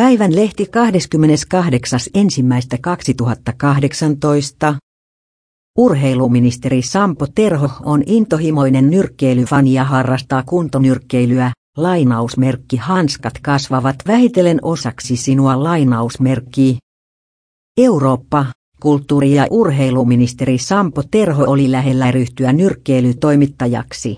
Päivän lehti 28.1.2018. Urheiluministeri Sampo Terho on intohimoinen nyrkkeilyfani ja harrastaa kuntonyrkkeilyä. Lainausmerkki hanskat kasvavat vähitellen osaksi sinua lainausmerkki. Eurooppa, kulttuuri- ja urheiluministeri Sampo Terho oli lähellä ryhtyä nyrkkeilytoimittajaksi.